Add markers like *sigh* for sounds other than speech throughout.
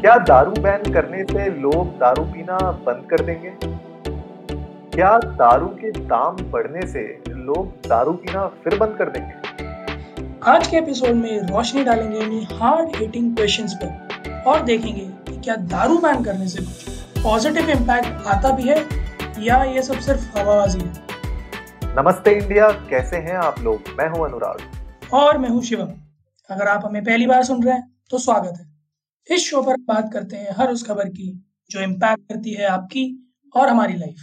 क्या दारू बैन करने से लोग दारू पीना बंद कर देंगे? क्या दारू के दाम बढ़ने से लोग दारू पीना फिर बंद कर देंगे? आज के एपिसोड में रोशनी डालेंगे इन्हीं हार्ड हिटिंग क्वेश्चंस पर और देखेंगे कि क्या दारू बैन करने से कुछ पॉजिटिव इम्पैक्ट आता भी है या ये सब सिर्फ़ हवाबाजी है? नमस्ते इंडिया कैसे हैं आप लोग? मैं हूँ अनुराग। और मैं हूँ शिवम। अगर आप हमें पहली बार सुन रहे हैं तो स्वागत है। इस शो पर बात करते हैं हर उस खबर की जो इम्पैक्ट करती है आपकी और हमारी लाइफ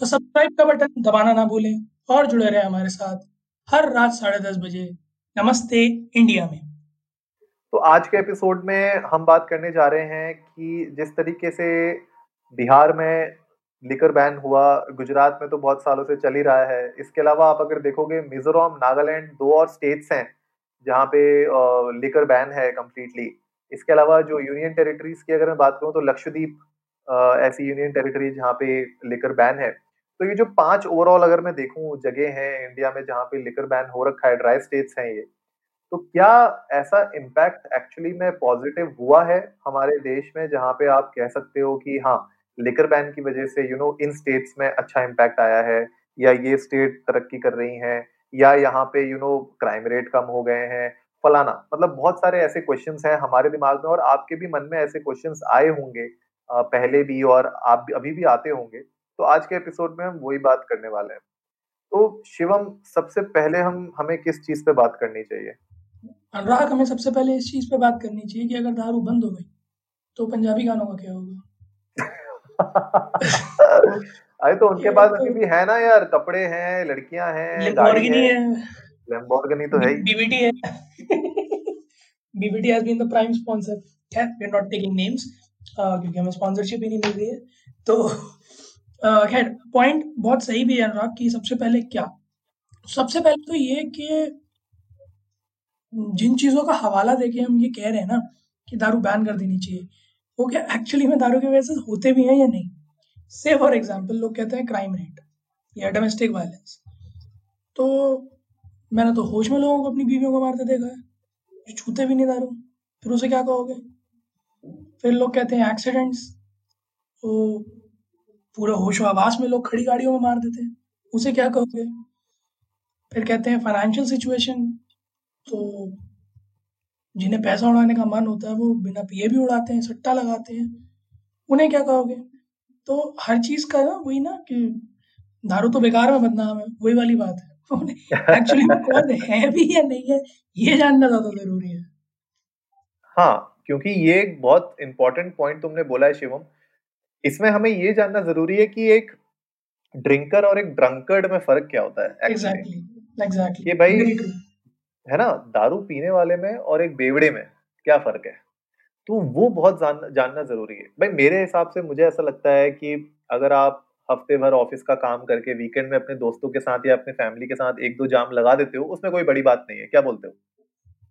तो सब्सक्राइब का बटन दबाना ना भूलें और जुड़े रहे हमारे साथ हर रात साढ़े दस बजे नमस्ते इंडिया में. तो आज के एपिसोड में हम बात करने जा रहे हैं कि जिस तरीके से बिहार में लिकर बैन हुआ, गुजरात में तो बहुत सालों से चल ही रहा है। इसके अलावा आप अगर देखोगे, मिजोरम, नागालैंड दो और स्टेट्स हैं जहाँ पे लिकर बैन है कम्प्लीटली इसके अलावा जो यूनियन टेरिटरीज की अगर मैं बात करूँ तो लक्षद्वीप ऐसी यूनियन टेरिटरी जहाँ पे लिकर बैन है। तो ये जो पाँच ओवरऑल अगर मैं देखूँ जगह है इंडिया में जहाँ पे लिकर बैन हो रखा है ड्राई स्टेट्स हैं ये तो क्या ऐसा इम्पैक्ट एक्चुअली में पॉजिटिव हुआ है हमारे देश में जहाँ पे आप कह सकते हो कि हाँ लिकर बैन की वजह से यू नो इन स्टेट्स में अच्छा इम्पैक्ट आया है, या ये स्टेट तरक्की कर रही हैं, या यहाँ पे यू नो क्राइम रेट कम हो गए हैं फलाना। मतलब बहुत सारे ऐसे क्वेश्चंस हैं हमारे दिमाग में और आपके भी मन में ऐसे क्वेश्चंस आए होंगे पहले भी और आप भी अभी भी आते होंगे। तो आज के एपिसोड में हम वही बात करने वाले हैं। तो शिवम सबसे पहले हम हमें किस चीज़ पे बात करनी चाहिए? अनुराग हमें सबसे पहले इस चीज़ पे बात करनी चाहिए कि अगर दारू बंद हो गई तो पंजाबी गानों का क्या होगा? *laughs* अरे तो उनके पास अभी भी है ना यार कपड़े हैं लड़कियाँ हैं गाड़ी है। लैम्बोर्गिनी तो है ही। बीबीटी है। BBT has been the prime sponsor we are not taking names क्योंकि हमें स्पॉन्सरशिप ही नहीं मिल रही है। तो खैर पॉइंट बहुत सही भी है अनुराग की सबसे पहले क्या? सबसे पहले तो ये कि जिन चीज़ों का हवाला देके हम ये कह रहे हैं ना कि दारू बैन कर देनी चाहिए, वो क्या एक्चुअली में दारू की वजह से होते भी हैं या नहीं? से फॉर एग्ज़ाम्पल लोग कहते हैं क्राइम रेट या डोमेस्टिक वायलेंस तो मैंने तो होश में लोगों को अपनी बीवियों को मारते देखा है, जो छूते भी नहीं दारू। फिर उसे क्या कहोगे? फिर लोग कहते हैं एक्सीडेंट्स तो पूरा होश आवास में लोग खड़ी गाड़ियों में मार देते हैं। उसे क्या कहोगे? फिर कहते हैं फाइनेंशियल सिचुएशन तो जिन्हें पैसा उड़ाने का मन होता है, वो बिना पिए भी उड़ाते हैं, सट्टा लगाते हैं। उन्हें क्या कहोगे? तो हर चीज़ का ना, वही ना कि दारू तो बेकार में बदनाम है, वही वाली बात है। एक्चुअली में कौन है भी या नहीं है ये जानना ज़्यादा ज़रूरी है। हाँ क्योंकि ये एक बहुत इंपॉर्टेंट पॉइंट तुमने बोला है शिवम। इसमें हमें ये जानना ज़रूरी है कि एक ड्रिंकर और एक ड्रंकर्ड में फ़र्क क्या होता है एग्जैक्टली ये भाई है ना दारू पीने वाले में और एक बेवड़े में क्या फ़र्क है? तो वो बहुत जान, जानना ज़रूरी है। भाई मेरे हिसाब से मुझे ऐसा लगता है कि अगर आप हफ़्ते भर ऑफ़िस का काम करके वीकेंड में अपने दोस्तों के साथ या अपने फैमिली के साथ एक दो जाम लगा देते हो उसमें कोई बड़ी बात नहीं है क्या बोलते हो?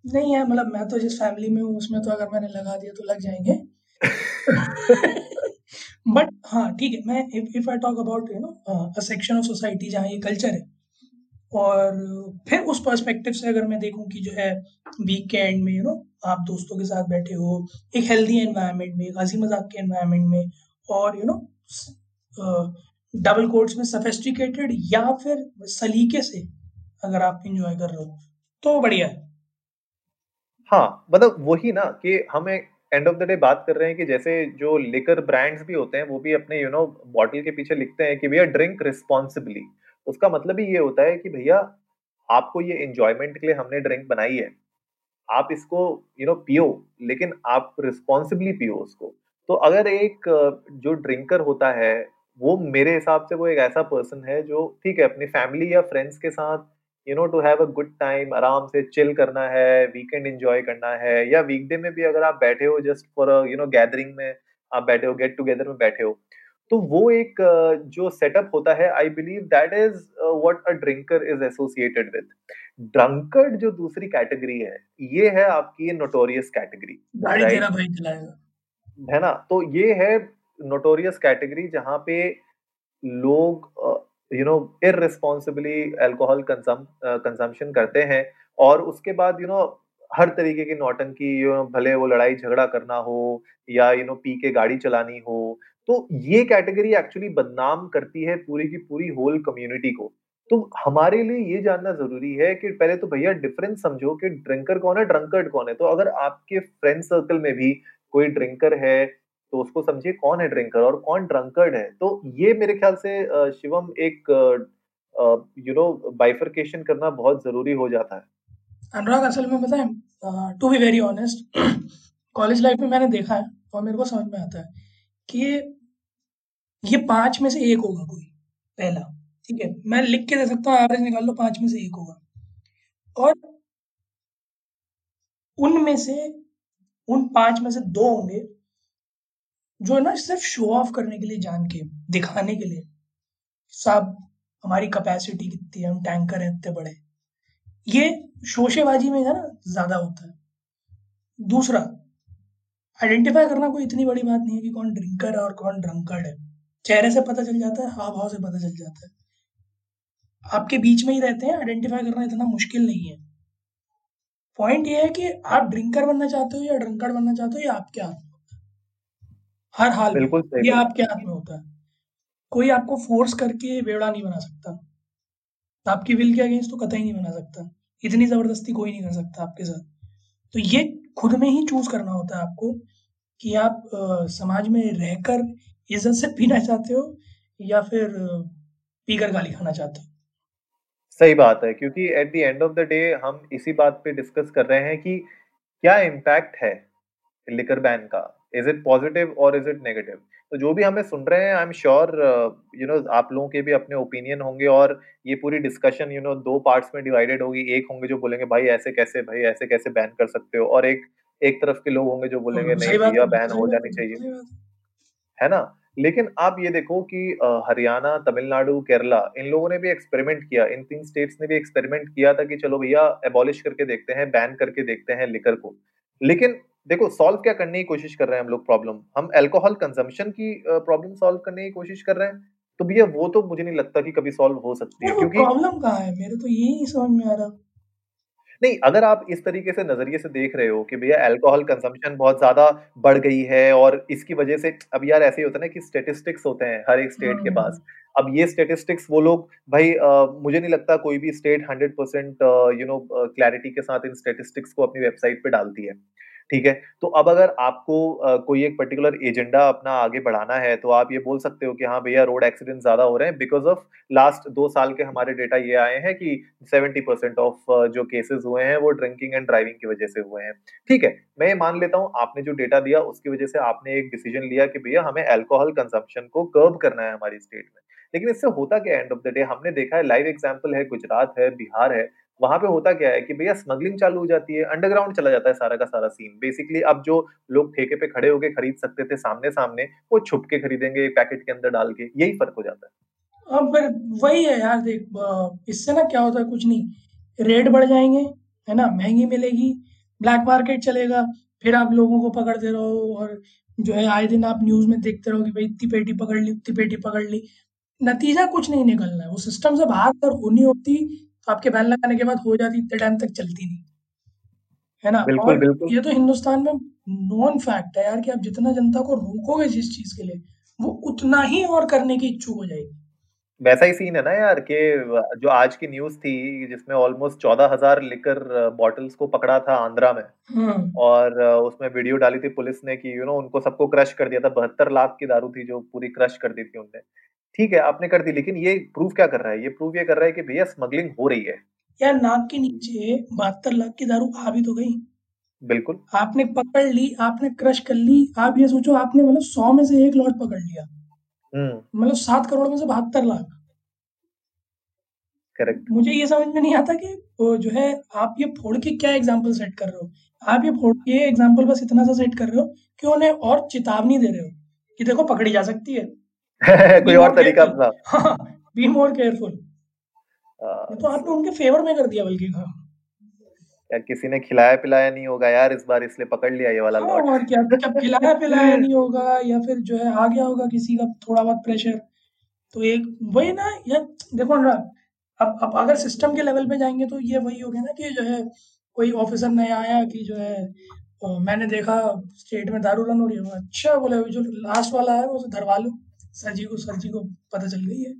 नहीं है मतलब मैं तो जिस फैमिली में हूँ उसमें तो अगर मैंने लगा दिया तो लग जाएँगे। *laughs* बट हाँ ठीक है मैं if I talk about you know a section of society जहाँ ये कल्चर है और फिर उस पर्सपेक्टिव से अगर मैं देखूँ कि जो है वीकेंड में यू नो आप दोस्तों के साथ बैठे हो एक हेल्दी एनवायरनमेंट में एक हँसी मज़ाक के एनवायरनमेंट में और यू नो डबल कोर्ट्स में सफेस्टिकेटेड या फिर सलीके से अगर आप इंजॉय कर रहे हो तो बढ़िया है। हाँ मतलब वही ना कि हमें एंड ऑफ़ द डे बात कर रहे हैं कि जैसे जो लिकर ब्रांड्स भी होते हैं, वो भी अपने यू नो बॉटल के पीछे लिखते हैं कि भैया ड्रिंक रिस्पॉन्सिबली उसका मतलब ही ये होता है कि भैया आपको ये एंजॉयमेंट के लिए हमने ड्रिंक बनाई है। आप इसको यू नो पियो, लेकिन आप रिस्पॉन्सिबली पियो उसको। तो अगर एक, जो ड्रिंकर होता है वो मेरे हिसाब से वो एक ऐसा पर्सन है जो ठीक है अपनी फैमिली या फ्रेंड्स के साथ you know to have a good time आराम से चिल करना है वीकेंड एंजॉय करना है या वीकडे में भी अगर आप बैठे हो just for you know gathering में आप बैठे हो गेट टुगेदर में बैठे हो तो वो एक जो सेटअप होता है I believe that is what a drinker is associated with drunkard जो दूसरी कैटेगरी है ये है आपकी नोटोरियस कैटेगरी है ना? तो ये है नोटोरियस कैटेगरी जहाँ पे लोग you know irresponsibly alcohol consumption करते हैं और उसके बाद यू you नो know, हर तरीके की नौटंकी यू नो भले वो लड़ाई झगड़ा करना हो या यू नो पी के गाड़ी चलानी हो तो ये कैटेगरी एक्चुअली बदनाम करती है पूरी की पूरी होल कम्युनिटी को। तो हमारे लिए ये जानना ज़रूरी है कि पहले तो भैया डिफरेंस समझो कि ड्रिंकर कौन है ड्रंकर्ड कौन है। तो अगर आपके फ्रेंड सर्कल में भी कोई ड्रिंकर है तो उसको समझिए कौन है ड्रिंकर और कौन ड्रंकर्ड है। तो ये मेरे ख्याल से शिवम एक यू नो बाइफर्केशन करना बहुत ज़रूरी हो जाता है। अनुराग, असल में बताएँ to be very honest college life में मैंने देखा है और मेरे को समझ में आता है कि ये पाँच में से एक होगा कोई, पहला, ठीक है? मैं लिख के दे सकता हूँ एवरेज निकाल लो, पाँच में से एक होगा। और उनमें से, उन पाँच में से दो होंगे जो है ना, सिर्फ़ शो ऑफ़ करने के लिए जान के, दिखाने के लिए। सब हमारी कैपेसिटी कितनी है, हम टैंकर हैं, इतने बड़े। ये शोशेबाजी में है ना, ज़्यादा होता है। दूसरा आइडेंटिफाई करना कोई इतनी बड़ी बात नहीं है कि कौन ड्रिंकर है और कौन ड्रंकर्ड है। चेहरे से पता चल जाता है हाव भाव से पता चल जाता है। आपके बीच में ही रहते हैं आइडेंटिफाई करना इतना मुश्किल नहीं है। पॉइंट ये है कि आप ड्रिंकर बनना चाहते हो या ड्रंकर बनना चाहते हो, या आपके हाथ में हर हाल में। ये आपके हाथ में होता है। कोई आपको फोर्स करके बेवड़ा नहीं बना सकता। आपकी विल के अगेंस्ट तो कतई नहीं बना सकता। इतनी ज़बरदस्ती कोई नहीं कर सकता आपके साथ। तो ये खुद में ही चूज़ करना होता है आपको कि आप आ, समाज में रहकर इज़्ज़त से पीना चाहते हो या फिर पीकर गाली खाना चाहते हो? सही बात है क्योंकि at the end of the day हम इसी बात पे डिस्कस कर रहे हैं कि क्या इम्पैक्ट है लिकर बैन का? इज़ इट पॉजिटिव और इज़ इट नेगेटिव तो जो भी हमें सुन रहे हैं I am sure you know आप लोगों के भी अपने ओपिनियन होंगे और ये पूरी डिस्कशन यू नो दो पार्ट्स में डिवाइडेड होगी। एक होंगे जो बोलेंगे भाई ऐसे कैसे भाई ऐसे कैसे बैन कर सकते हो? और एक एक तरफ़ के लोग होंगे जो बोलेंगे नहीं भैया बैन हो जानी चाहिए। है। ना? लेकिन आप ये देखो कि हरियाणा तमिलनाडु केरला इन लोगों ने भी एक्सपेरिमेंट किया। इन तीन स्टेट्स ने भी एक्सपेरिमेंट किया था कि चलो भैया एबॉलिश करके देखते हैं बैन करके देखते हैं लिकर को। लेकिन देखो सॉल्व क्या करने की कोशिश कर रहे हैं हम लोग प्रॉब्लम हम अल्कोहल कंजम्पशन की प्रॉब्लम सॉल्व करने की कोशिश कर रहे हैं। तो भैया वो तो मुझे नहीं लगता कि कभी सॉल्व हो सकती है क्योंकि प्रॉब्लम कहाँ है? मेरे तो यही समझ में आ रहा। नहीं अगर आप इस तरीके से नज़रिए से देख रहे हो कि भैया अल्कोहल कंजम्पशन बहुत ज़्यादा बढ़ गई है और इसकी वजह से अब यार ऐसे ही होता है ना कि स्टेटिस्टिक्स होते हैं हर एक स्टेट के पास। हम्म। अब ये स्टेटिस्टिक्स वो लोग भाई आ, मुझे नहीं लगता कोई भी state hundred percent you know clarity के साथ इन स्टेटिस्टिक्स को अपनी वेबसाइट पे डालती है। ठीक है? तो अब अगर आपको कोई एक पर्टिकुलर एजेंडा अपना आगे बढ़ाना है तो आप ये बोल सकते हो कि हाँ भैया रोड एक्सीडेंट ज़्यादा हो रहे हैं बिकॉज़ ऑफ़ लास्ट दो साल के हमारे डेटा ये आए हैं कि सेवेंटी परसेंट ऑफ़ जो केसेस हुए हैं वो ड्रिंकिंग एंड ड्राइविंग की वजह से हुए हैं। ठीक है? मैं ये मान लेता हूँ, आपने जो डेटा दिया उसकी वजह से आपने एक डिसीज़न लिया कि भैया हमें एल्कोहल कंजम्पशन को कर्ब करना है हमारी स्टेट में। लेकिन इससे होता क्या एंड ऑफ़ द डे हमने देखा है लाइव एग्ज़ाम्पल है, गुजरात है, बिहार है वहाँ पे होता क्या है कि भैया स्मगलिंग चालू हो जाती है अंडरग्राउंड चला जाता है सारा का सारा सीन बेसिकली अब जो लोग ठेके पे खड़े होके खरीद सकते थे सामने सामने वो छुप के खरीदेंगे पैकेट के अंदर डाल के, यही फ़र्क हो जाता है। अब फिर वही है यार, देख इससे ना क्या होता है, कुछ नहीं। रेट बढ़ जाएँगे, है ना? महँगी मिलेगी ब्लैक मार्केट चलेगा, फिर आप लोगों को पकड़ते रहो और जो है, आए दिन आप न्यूज़ में देखते रहो कि भाई इतनी पेटी पकड़ ली, उतनी पेटी पकड़ ली। नतीजा कुछ नहीं निकलना है, वो सिस्टम से बाहर कर होनी होती तो आपके बैन लगाने के बाद हो जाती इतने टाइम तक चलती नहीं। है ना? बिल्कुल, और बिल्कुल. ये तो हिंदुस्तान में नॉन फैक्ट है यार कि आप जितना जनता को रोकोगे जिस चीज़ के लिए वो उतना ही और करने की इच्छुक हो जाएगी। वैसा ही सीन है ना यार कि जो आज की न्यूज़ थी जिसमें ऑलमोस्ट चौदह हज़ार लिकर बॉटल्स को पकड़ा था आंध्रा में हम्म। और उसमें वीडियो डाली थी पुलिस ने कि यू नो उनको सबको क्रश कर दिया था। बहत्तर लाख की दारू थी जो पूरी क्रश कर दी थी उनने। ठीक है आपने कर दी लेकिन ये प्रूव क्या कर रहा है? ये प्रूव ये कर रहा है कि भैया स्मगलिंग हो रही है। यार नाक के नीचे बहत्तर लाख की दारू आ भी तो गई। बिल्कुल। आपने पकड़ ली आपने क्रश कर ली। आप ये सोचो आपने मतलब सौ में से एक लॉट पकड़ लिया। हम्म। मतलब सात करोड़ में से बहत्तर लाख। करेक्ट मुझे ये समझ में नहीं आता कि वो जो है आप ये फोड़ के क्या एग्ज़ाम्पल सेट कर रहे हो? आप ये फोड़ के एग्ज़ाम्पल बस इतना सा सेट कर रहे हो कि उन्हें और चेतावनी दे रहे हो कि देखो पकड़ी जा सकती है। *laughs* कोई और तरीका अपना। बी मोर केयरफुल तो आपने उनके फेवर में कर दिया बल्कि हाँ। या किसी ने खिलाया पिलाया नहीं होगा यार इस बार इसलिए पकड़ लिया ये वाला लॉट हाँ, और क्या? जब खिलाया पिलाया नहीं होगा या फिर जो है आ गया होगा किसी का थोड़ा बहुत प्रेशर तो एक वही ना यार देखो ना अब अब अगर सिस्टम के लेवल पे जाएँगे तो ये वही हो गया ना कि जो है कोई ऑफिसर नया आया कि जो है और मैंने देखा स्टेट में दारू रन हो रही है। अच्छा बोले जो लास्ट वाला है वो धरवा लो सर जी को सर जी को पता चल गई है।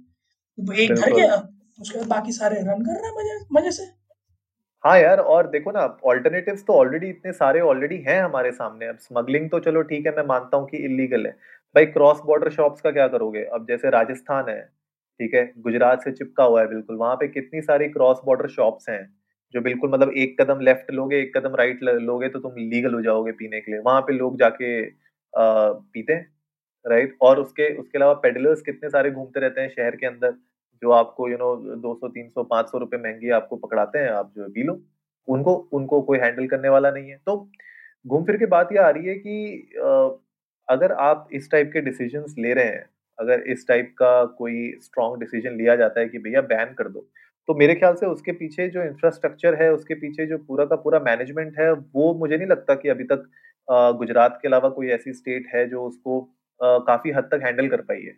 एक धर गया उसके बाद बाकी सारे रन कर रहे हैं मज़े मज़े से। हाँ यार और देखो ना ऑल्टरनेटिव्स तो ऑलरेडी इतने सारे ऑलरेडी हैं हमारे सामने। अब स्मगलिंग तो चलो ठीक है मैं मानता हूँ कि इलीगल है। भाई क्रॉस बॉर्डर शॉप्स का क्या करोगे? अब जैसे राजस्थान है ठीक है गुजरात से चिपका हुआ है बिल्कुल वहाँ पे कितनी सारी क्रॉस बॉर्डर शॉप्स हैं जो बिल्कुल मतलब एक कदम लेफ़्ट लोगे एक कदम राइट लोगे तो तुम लीगल हो जाओगे पीने के लिए। वहाँ पे लोग जाके आ, पीते हैं। राइट? और उसके उसके अलावा पेडलर्स कितने सारे घूमते रहते हैं शहर के अंदर, जो आपको यू नो दो सौ, तीन सौ, पाँच सौ रुपए महँगी आपको पकड़ाते हैं, आप जो पी लो उनको उनको कोई हैंडल करने वाला नहीं है। तो घूम फिर के बात ये आ रही है कि अगर आप इस टाइप के डिसीज़न ले रहे हैं, अगर इस टाइप का कोई स्ट्रॉन्ग डिसीज़न लिया जाता है कि भैया बैन कर दो तो मेरे ख्याल से उसके पीछे जो इंफ्रास्ट्रक्चर है, उसके पीछे जो पूरा का पूरा मैनेजमेंट है, वो मुझे नहीं लगता कि अभी तक गुजरात के अलावा कोई ऐसी स्टेट है जो उसको काफ़ी हद तक हैंडल कर पाई है।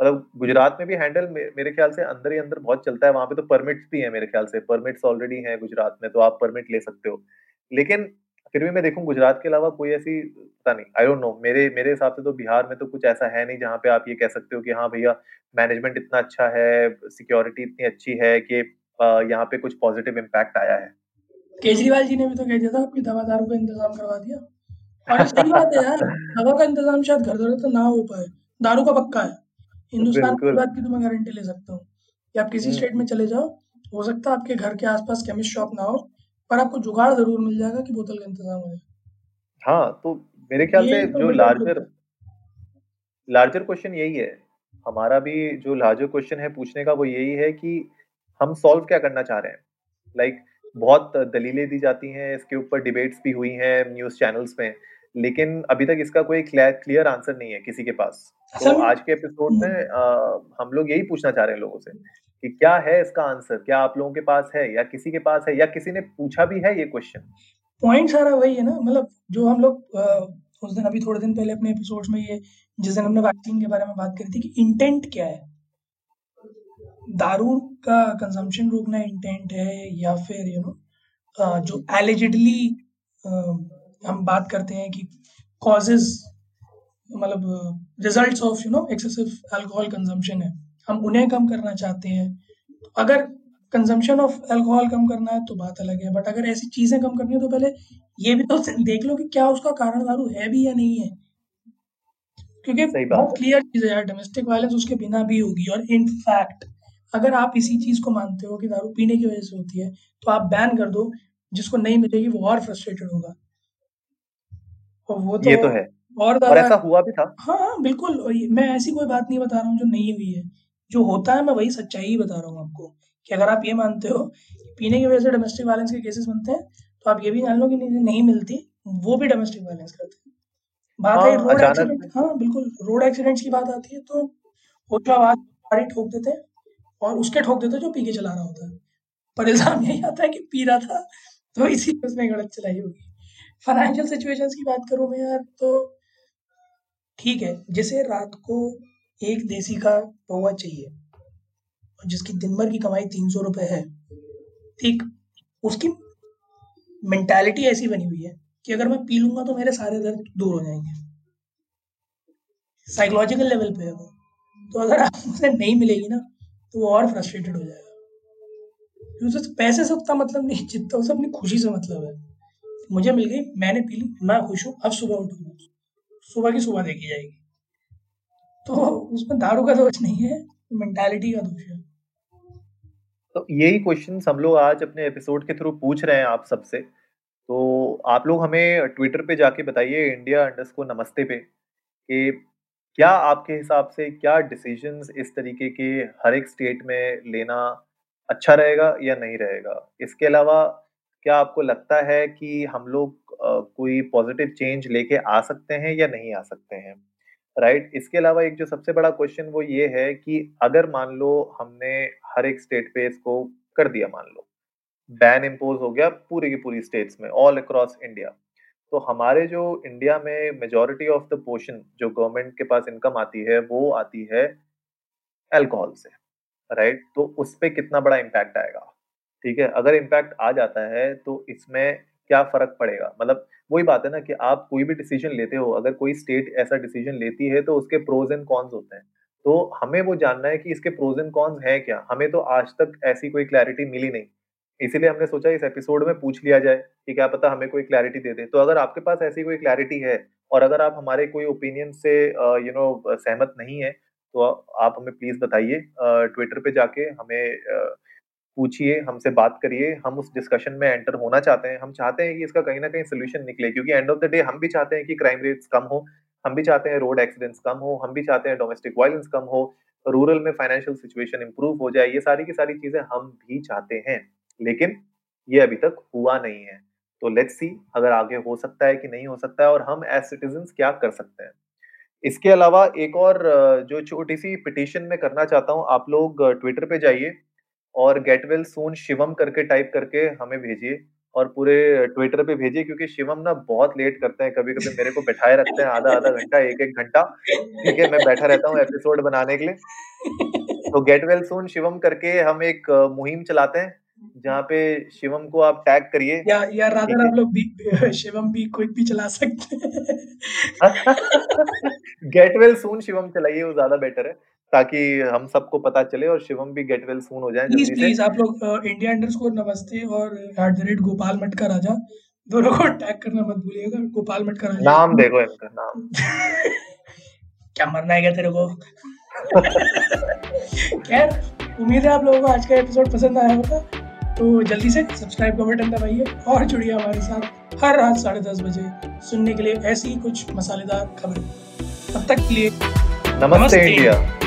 मतलब गुजरात में भी हैंडल मेरे ख्याल से अंदर ही अंदर बहुत चलता है, वहाँ पे तो परमिट्स भी है मेरे ख्याल से, परमिट्स ऑलरेडी हैं गुजरात में तो आप परमिट ले सकते हो। लेकिन फिर भी मैं देखूँ गुजरात के अलावा कोई ऐसी, पता नहीं आई डोंट नो मेरे मेरे हिसाब से तो बिहार में तो कुछ ऐसा है नहीं जहाँ पे आप ये कह सकते हो कि हाँ भैया मैनेजमेंट इतना अच्छा है सिक्योरिटी इतनी अच्छी है कि यहाँ पे कुछ पॉजिटिव इम्पैक्ट आया है। केजरीवाल जी ने भी तो कह दिया था, आपकी दवादारों का इंतज़ाम करवा दिया। और सही बात है यार दवा का इंतज़ाम शायद घर घर तो ना हो पाए दारू का पक्का है हिंदुस्तान की बात की तो मैं गारंटी ले सकता हूँ. कि आप किसी स्टेट में चले जाओ. हो सकता है आपके घर के आसपास केमिस्ट शॉप ना हो पर आपको जुगाड़ ज़रूर मिल जाएगा कि बोतल का इंतज़ाम हो जाए। हाँ तो मेरे ख्याल से तो जो लार्जर लार्जर क्वेश्चन यही है। हमारा भी जो लार्जर क्वेश्चन है पूछने का वो यही है कि हम सॉल्व क्या करना चाह रहे हैं? लाइक like, बहुत दलीलें दी जाती हैं इसके ऊपर डिबेट्स भी हुई हैं न्यूज़ चैनल्स में। लेकिन अभी तक इसका कोई क्लियर आंसर नहीं है किसी के पास। तो आज के एपिसोड में आ, हम लोग यही पूछना चाह रहे हैं लोगों से कि क्या है इसका आंसर क्या आप लोगों के पास है या किसी के पास है या किसी ने पूछा भी है ये क्वेश्चन पॉइंट सारा वही है ना मतलब जो हम लोग उस दिन अभी थोड़े दिन पहले अपने एपिसोड में ये जिस दिन हमने वैक्सीन के बारे में बात करी थी कि इंटेंट क्या है। दारू का कंजम्पशन रोकना इंटेंट है या फिर यू नो जो एलिजिडली हम बात करते हैं कि कॉजेज मतलब results of you know excessive alcohol consumption है। हम उन्हें कम करना चाहते हैं। तो अगर कंजम्पशन ऑफ़ अल्कोहल कम करना है तो बात अलग है। बट अगर ऐसी चीज़ें कम करनी है तो पहले ये भी तो *laughs* देख लो कि क्या उसका कारण दारू है भी या नहीं है। क्योंकि बहुत क्लियर चीज़ है यार डोमेस्टिक वायलेंस उसके बिना भी होगी। और इनफैक्ट अगर आप इसी चीज़ को मानते हो कि दारू पीने की वजह से होती है तो आप बैन कर दो। जिसको नहीं मिलेगी वो और फ्रस्ट्रेटेड होगा। और वो तो ये तो है। और, और ऐसा हुआ भी था। हाँ हाँ बिल्कुल। मैं ऐसी कोई बात नहीं बता रहा हूँ जो नहीं हुई है। जो होता है मैं वही सच्चाई ही बता रहा हूँ आपको कि अगर आप ये मानते हो पीने की वजह से डोमेस्टिक वायलेंस के केसेस बनते हैं तो आप ये भी जान लो कि नहीं मिलती वो भी डोमेस्टिक वायलेंस करते हैं। बात है रोड एक्सीडेंट हाँ बिल्कुल रोड एक्सीडेंट्स की बात आती है तो वो जो आवाज़ गाड़ी ठोक देते हैं और उसके ठोक देते जो पी के चला रहा होता है। पर इल्ज़ाम यही आता है कि पी रहा था तो इसी उसने गलत चलाई होगी। फाइनेंशियल सिचुएशंस की बात करूँ मैं यार तो ठीक है, जिसे रात को एक देसी का पौवा चाहिए, और जिसकी दिन भर की कमाई तीन सौ रुपये है, ठीक, उसकी मेंटालिटी ऐसी बनी हुई है कि अगर मैं पी लूँगा तो मेरे सारे दर्द दूर हो जाएँगे। साइकोलॉजिकल लेवल पे है वो। तो अगर आप उसे नहीं मिलेगी ना तो वो और फ्रस्ट्रेटेड हो जाएगा। उसे पैसे से उतना मतलब नहीं, जितना उसे अपनी खुशी से मतलब है। मुझे मिल गई, मैंने पी ली, मैं खुश हूँ, अब सुबह उठूँगा। सुबह की सुबह देखी जाएगी। तो उसमें दारू का दोष नहीं है मेंटालिटी का दोष है। तो यही क्वेश्चन हम लोग आज अपने एपिसोड के थ्रू पूछ रहे हैं आप सबसे। तो आप लोग हमें ट्विटर पे जाके बताइए इंडिया अंडरस्को नमस्ते पे, कि क्या आपके हिसाब से क्या डिसीजंस इस तरीके के हर एक स्टेट में लेना अच्छा रहेगा या नहीं रहेगा? इसके अलावा क्या आपको लगता है कि हम लोग कोई पॉजिटिव चेंज लेके आ सकते हैं या नहीं आ सकते हैं राइट right? इसके अलावा एक जो सबसे बड़ा क्वेश्चन वो ये है कि अगर मान लो हमने हर एक स्टेट पे इसको कर दिया मान लो बैन इम्पोज हो गया पूरी की पूरी स्टेट्स में ऑल अक्रॉस इंडिया तो हमारे जो इंडिया में मेजोरिटी ऑफ़ द पोर्शन जो गवर्नमेंट के पास इनकम आती है, वो आती है अल्कोहल से राइट right? तो उस पर कितना बड़ा इम्पैक्ट आएगा ठीक है? अगर इम्पैक्ट आ जाता है तो इसमें क्या फ़र्क पड़ेगा? मतलब वही बात है ना कि आप कोई भी डिसीज़न लेते हो, अगर कोई स्टेट ऐसा डिसीज़न लेती है तो उसके प्रोज एंड कॉन्स होते हैं। तो हमें वो जानना है कि इसके प्रोज एंड कॉन्स है क्या? हमें तो आज तक ऐसी कोई क्लैरिटी मिली नहीं। इसीलिए हमने सोचा इस एपिसोड में पूछ लिया जाए कि क्या पता हमें कोई क्लैरिटी दे दे। तो अगर आपके पास ऐसी कोई क्लैरिटी है और अगर आप हमारे कोई ओपिनियन से यू नो सहमत नहीं है तो आप हमें प्लीज़ बताइए। ट्विटर पे जाके हमें पूछिए, हमसे बात करिए, हम उस डिस्कशन में एंटर होना चाहते हैं। हम चाहते हैं कि इसका कहीं ना कहीं सोल्यूशन निकले, क्योंकि एंड ऑफ़ द डे हम भी चाहते हैं कि क्राइम रेट्स कम हो, हम भी चाहते हैं रोड एक्सीडेंट्स कम हो, हम भी चाहते हैं डोमेस्टिक वायलेंस कम हो रूरल में फाइनेंशियल सिचुएशन इंप्रूव हो जाए, ये सारी की सारी चीज़ें हम भी चाहते हैं। लेकिन ये अभी तक हुआ नहीं है। तो लेट्स सी अगर आगे हो सकता है कि नहीं हो सकता है और हम एज सिटीजन क्या कर सकते हैं। इसके अलावा एक और जो छोटी सी पिटीशन में करना चाहता हूँ, आप लोग ट्विटर पे जाइए। और गेट वेल सून शिवम करके टाइप करके हमें भेजिए और पूरे ट्विटर पे भेजिए क्योंकि शिवम ना बहुत लेट करते हैं कभी कभी मेरे को बैठाए रखते हैं आधा आधा *laughs* घंटा एक एक घंटा ठीक है मैं बैठा रहता हूँ एपिसोड बनाने के लिए। तो गेट वेल सून शिवम करके हम एक मुहिम चलाते हैं जहाँ पे शिवम को आप टैग करिए। या या राधर आप लोग भी *laughs* शिवम भी क्विक भी चला सकते हैं। गेट वेल सून शिवम चलाइए वो ज़्यादा बेटर है। ताकि हम सबको पता चले और शिवम भी गेट वेल सून हो जाए प्लीज़ प्लीज़ आप लोग इंडिया अंडरस्कोर नमस्ते और एट द रेट गोपाल मटका राजा दोनों को टैग करना मत भूलिएगा गोपाल मटका राजा नाम देखो इनका नाम। *laughs* क्या मरना है क्या तेरे को? *laughs* खैर उम्मीद है आप लोगों को आज का एपिसोड पसंद आया होगा तो जल्दी से सब्सक्राइब का बटन दबाइए और जुड़िए हमारे साथ हर रात साढ़े दस बजे सुनने के लिए ऐसी ही कुछ मसालेदार खबरें। तब तक के लिए नमस्ते, नमस्ते। इंडिया